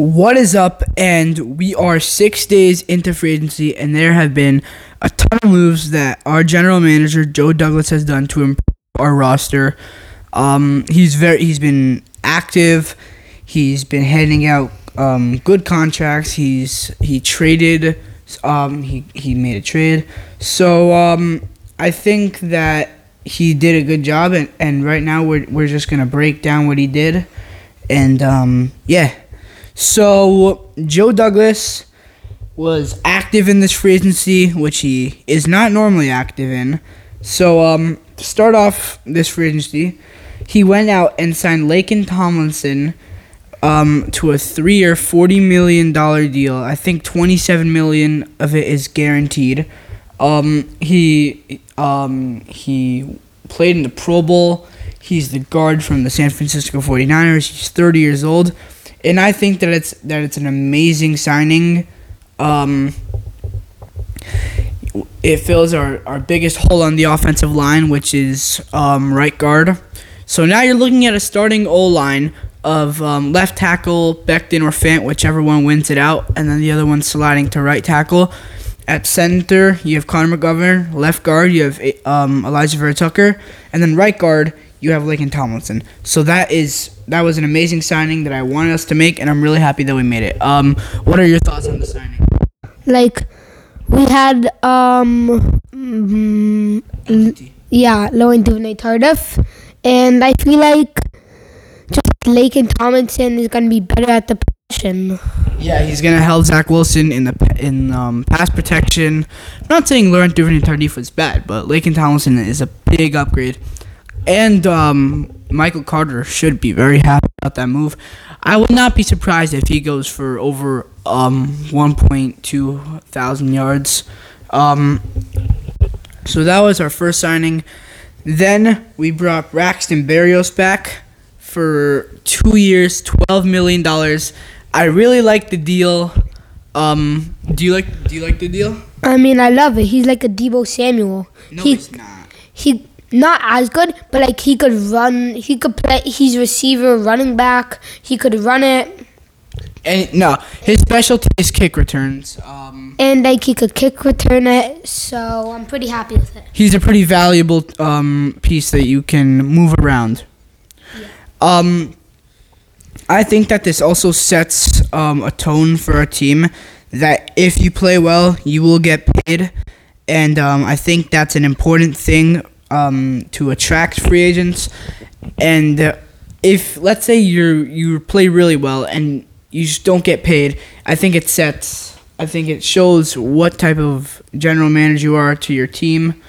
What is up? And we are six days into free agency, and there have been a ton of moves that our general manager Joe Douglas has done to improve our roster. Um, he's very he's been active. He's been handing out um, good contracts. He's he traded. Um, he he made a trade. So um, I think that he did a good job, and, and right now we're we're just gonna break down what he did, and um, yeah. So Joe Douglas was active in this free agency, which he is not normally active in. So um, to start off this free agency, he went out and signed Laken Tomlinson um, to a three-year, forty million dollar deal. I think twenty-seven million of it is guaranteed. Um, he um, he played in the Pro Bowl. He's the guard from the San Francisco 49ers. He's 30 years old and I think that it's that it's an amazing signing. Um, it fills our, our biggest hole on the offensive line, which is um, right guard. So now you're looking at a starting O line of um, left tackle Becton or Fant, whichever one wins it out, and then the other one sliding to right tackle. At center, you have Connor McGovern. Left guard, you have um, Alijah Vera-Tucker, and then right guard, you have Laken Tomlinson. So that is that was an amazing signing that I wanted us to make, and I'm really happy that we made it. Um, what are your thoughts on the signing? Like, we had um, mm, yeah, Laurent Duvernay Tardif, and I feel like just Laken Tomlinson is gonna be better at the position. Yeah, he's gonna help Zach Wilson in the in um, pass protection. I'm not saying Laurent Duvernay Tardif was bad, but Laken Tomlinson is a big upgrade and um, Michael Carter should be very happy about that move. I would not be surprised if he goes for over um, 1.2 thousand yards. Um, so that was our first signing. Then we brought Braxton Berrios back for two years, twelve million dollars. I really like the deal. Um, do you like Do you like the deal? I mean, I love it. He's like a Deebo Samuel. No, he, he's not. He not as good, but like he could run. He could play. He's receiver, running back. He could run it. And no, his specialty is kick returns. Um, and like he could kick return it. So I'm pretty happy with it. He's a pretty valuable um, piece that you can move around. Yeah. Um, I think that this also sets um, a tone for a team that if you play well, you will get paid. And um, I think that's an important thing um, to attract free agents. And uh, if let's say you you play really well and you just don't get paid, I think it sets. I think it shows what type of general manager you are to your team,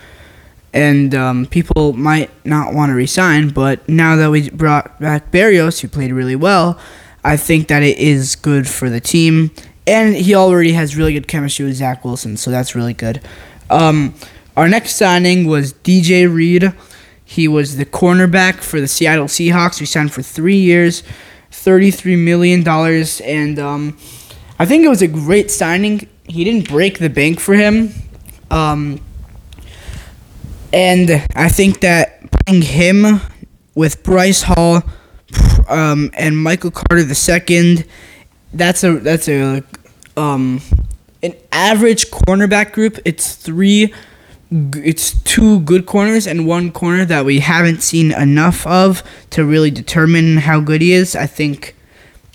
and um, people might not want to resign. But now that we brought back Berrios, who played really well, I think that it is good for the team, and he already has really good chemistry with Zach Wilson, so that's really good. Um, our next signing was DJ Reed. He was the cornerback for the Seattle Seahawks. We signed for three years, $33 million. And um, I think it was a great signing. He didn't break the bank for him. Um, and I think that putting him with Bryce Hall um, and Michael Carter II, that's a that's a um, an average cornerback group. It's three it's two good corners and one corner that we haven't seen enough of to really determine how good he is. I think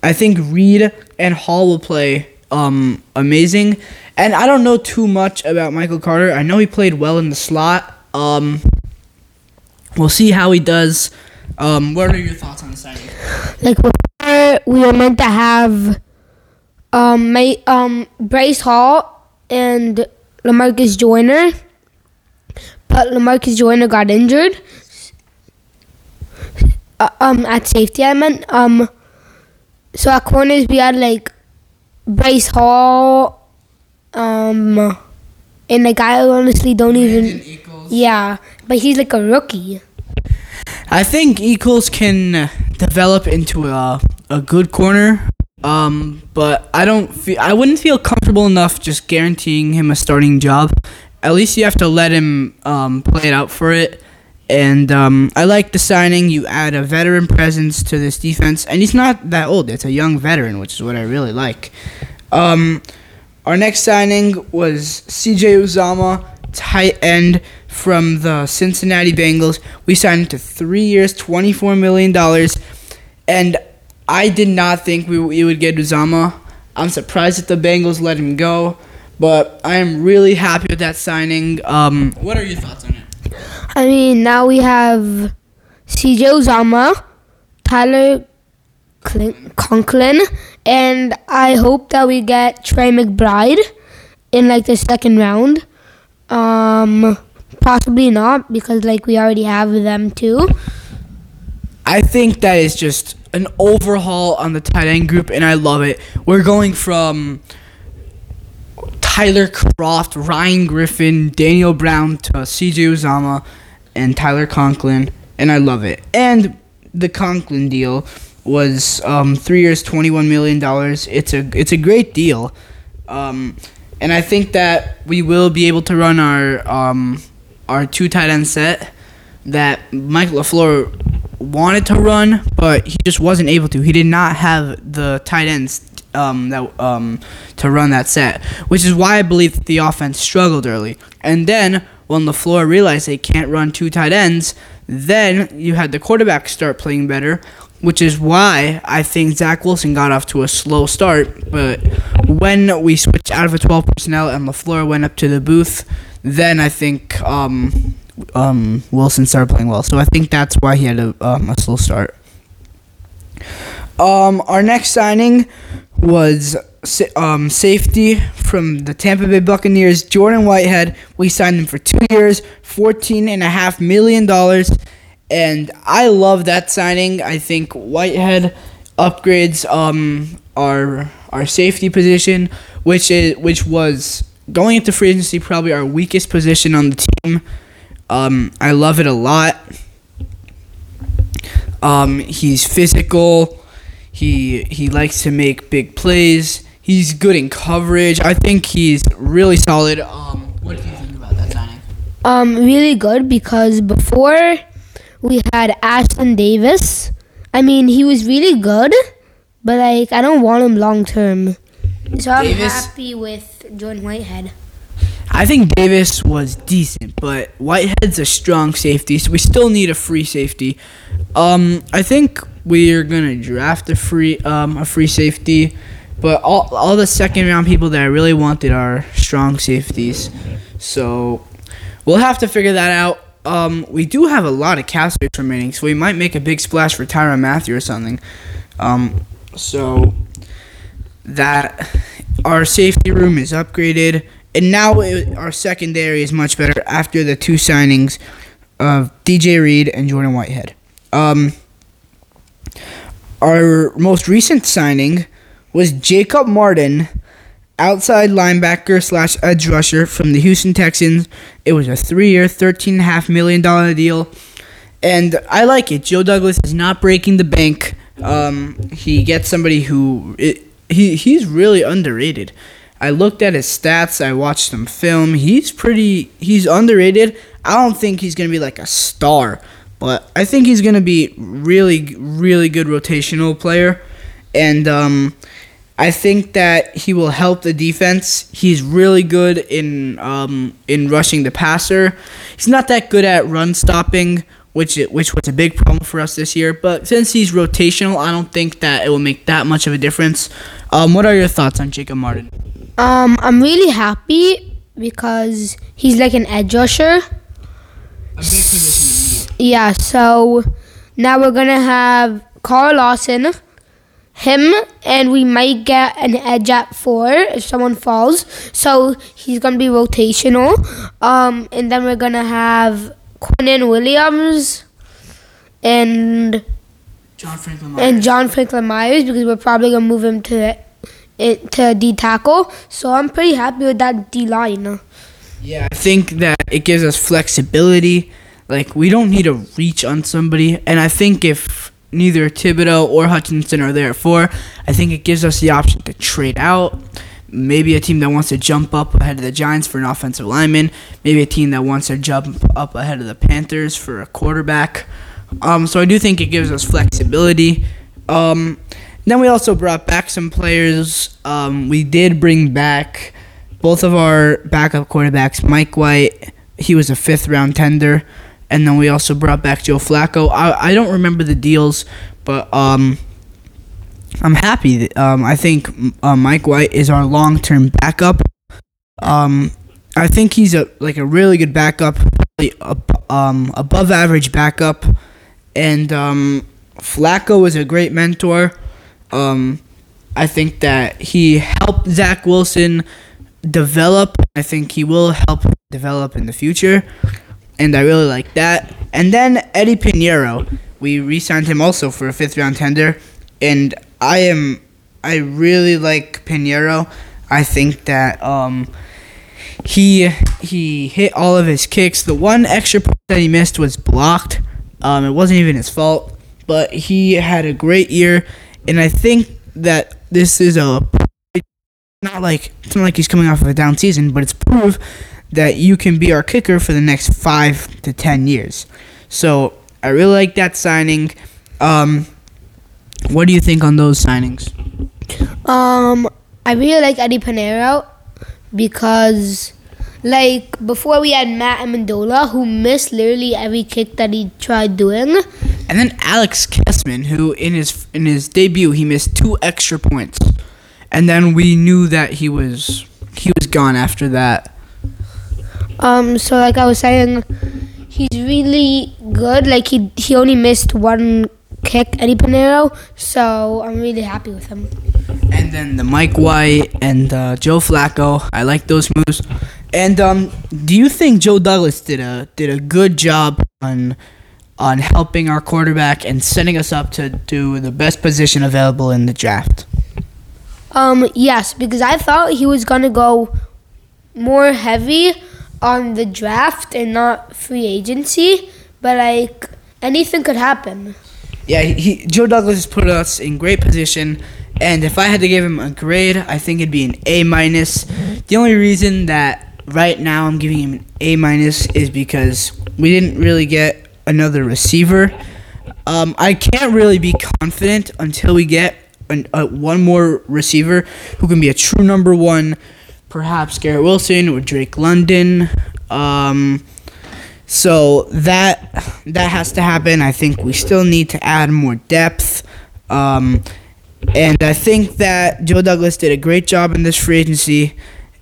I think Reed and Hall will play um, amazing. And I don't know too much about Michael Carter. I know he played well in the slot. Um, we'll see how he does. Um, what are your thoughts on the signing? Like we were meant to have um, Maye, um, Bryce Hall and Lamarcus Joyner but Lamarcus Joyner got injured. Uh, um, at safety, I meant. Um, so at corners we had like Bryce Hall, um, and like I honestly don't even. Yeah, but he's like a rookie. I think Echols can develop into a a good corner. Um, but I don't feel I wouldn't feel comfortable enough just guaranteeing him a starting job at least you have to let him um, play it out for it. And um, I like the signing. You add a veteran presence to this defense, and he's not that old. It's a young veteran, which is what I really like. Um, our next signing was CJ Uzomah, tight end from the Cincinnati Bengals. We signed to three years, $24 million. And I did not think we, we would get Uzomah. I'm surprised that the Bengals let him go, but I am really happy with that signing. Um, what are your thoughts on it? I mean, now we have CJ Uzomah, Tyler Conklin, and I hope that we get Trey McBride in like the second round. Um, possibly not because like we already have them too. I think that is just an overhaul on the tight end group, and I love it. We're going from Tyler Kroft, Ryan Griffin, Daniel Brown to CJ Uzomah and Tyler Conklin, and I love it. And the Conklin deal was um, three years, twenty-one million dollars. It's a it's a great deal, um, and I think that we will be able to run our um, our two tight end set that Mike LaFleur wanted to run, but he just wasn't able to. He did not have the tight ends um, that um, to run that set, which is why I believe that the offense struggled early. And then when LaFleur realized they can't run two tight ends, then you had the quarterback start playing better, which is why I think Zach Wilson got off to a slow start. But when we switched out of a 12 personnel and LaFleur went up to the booth, then I think um, um, Wilson started playing well. So I think that's why he had a, um, a slow start. Um, our next signing was um, safety from the Tampa Bay Buccaneers, Jordan Whitehead. We signed him for two years, fourteen and a half million dollars, and I love that signing. I think Whitehead upgrades um, our our safety position, which is which was going into free agency probably our weakest position on the team. Um, I love it a lot. Um, he's physical. He he likes to make big plays. He's good in coverage. I think he's really solid. Um, what do you think about that signing? Um, really good because before we had Ashtyn Davis. I mean, he was really good, but like I don't want him long term. So I'm Davis- happy with Jordan Whitehead. I think Davis was decent, but Whitehead's a strong safety, so we still need a free safety. Um, I think we're gonna draft a free um, a free safety, but all all the second round people that I really wanted are strong safeties, so we'll have to figure that out. Um, we do have a lot of cap space remaining, so we might make a big splash for Tyrann Mathieu or something. Um, so that our safety room is upgraded, and now it, our secondary is much better after the two signings of DJ Reed and Jordan Whitehead. Um, our most recent signing was Jacob Martin, outside linebacker slash edge rusher from the Houston Texans. It was a three-year, thirteen and a half million dollar deal, and I like it. Joe Douglas is not breaking the bank. Um, he gets somebody who it, he he's really underrated. I looked at his stats. I watched some film. He's pretty. He's underrated. I don't think he's gonna be like a star, but I think he's gonna be really, really good rotational player, and um, I think that he will help the defense. He's really good in um, in rushing the passer. He's not that good at run stopping, which it, which was a big problem for us this year. But since he's rotational, I don't think that it will make that much of a difference. Um, what are your thoughts on Jacob Martin? Um, I'm really happy because he's like an edge rusher. A big position Yeah, so now we're gonna have Carl Lawson, him, and we might get an edge at four if someone falls. So he's gonna be rotational. Um, and then we're gonna have Quinnen Williams and John Franklin. and John Franklin Myers because we're probably gonna move him to it to D tackle. So I'm pretty happy with that D line. Yeah, I think that it gives us flexibility. Like we don't need to reach on somebody, and I think if neither Thibodeaux or Hutchinson are there for, I think it gives us the option to trade out. maybe a team that wants to jump up ahead of the Giants for an offensive lineman, maybe a team that wants to jump up ahead of the Panthers for a quarterback. Um, so I do think it gives us flexibility. Um, then we also brought back some players. Um, we did bring back both of our backup quarterbacks, Mike White. He was a fifth round tender. And then we also brought back Joe Flacco. I, I don't remember the deals, but um, I'm happy. That, um, I think uh, Mike White is our long term backup. Um, I think he's a like a really good backup, really, um, above average backup, and um, Flacco is a great mentor. Um, I think that he helped Zach Wilson develop. I think he will help develop in the future, and I really like that. And then Eddie Piñeiro, we re-signed him also for a fifth round tender, and I am I really like Piñeiro. I think that um, he he hit all of his kicks. The one extra point that he missed was blocked. Um, it wasn't even his fault, but he had a great year, and I think that this is a not like it's not like he's coming off of a down season, but it's proof that you can be our kicker for the next five to ten years. So I really like that signing. Um, what do you think on those signings? Um, I really like Eddie Piñeiro because, like, before we had Matt Amendola, who missed literally every kick that he tried doing. And then Alex Kessman, who in his in his debut he missed two extra points, and then we knew that he was he was gone after that. Um, so like I was saying, he's really good. Like he he only missed one kick, Eddie Piñeiro. So I'm really happy with him. And then the Mike White and uh, Joe Flacco, I like those moves. And um, do you think Joe Douglas did a did a good job on on helping our quarterback and setting us up to do the best position available in the draft? Um, yes, because I thought he was gonna go more heavy on the draft and not free agency, but like anything could happen. Yeah, he, Joe Douglas has put us in great position, and if I had to give him a grade, I think it'd be an A minus. The only reason that right now I'm giving him an A minus is because we didn't really get another receiver. Um, I can't really be confident until we get an, uh, one more receiver who can be a true number one perhaps Garrett Wilson or Drake London. Um, so that that has to happen. I think we still need to add more depth. Um, and I think that Joe Douglas did a great job in this free agency.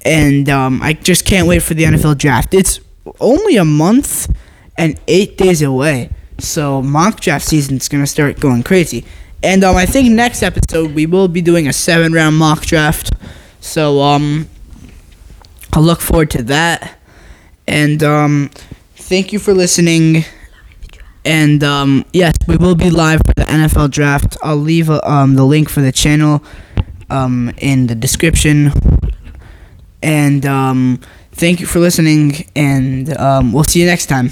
And um, I just can't wait for the NFL draft. It's only a month and eight days away. So mock draft season is gonna start going crazy. And um, I think next episode we will be doing a seven round mock draft. So um, I look forward to that. And um, thank you for listening. And um, yes, we will be live for the NFL draft. I'll leave uh, um, the link for the channel um, in the description. And um, thank you for listening, and um, we'll see you next time.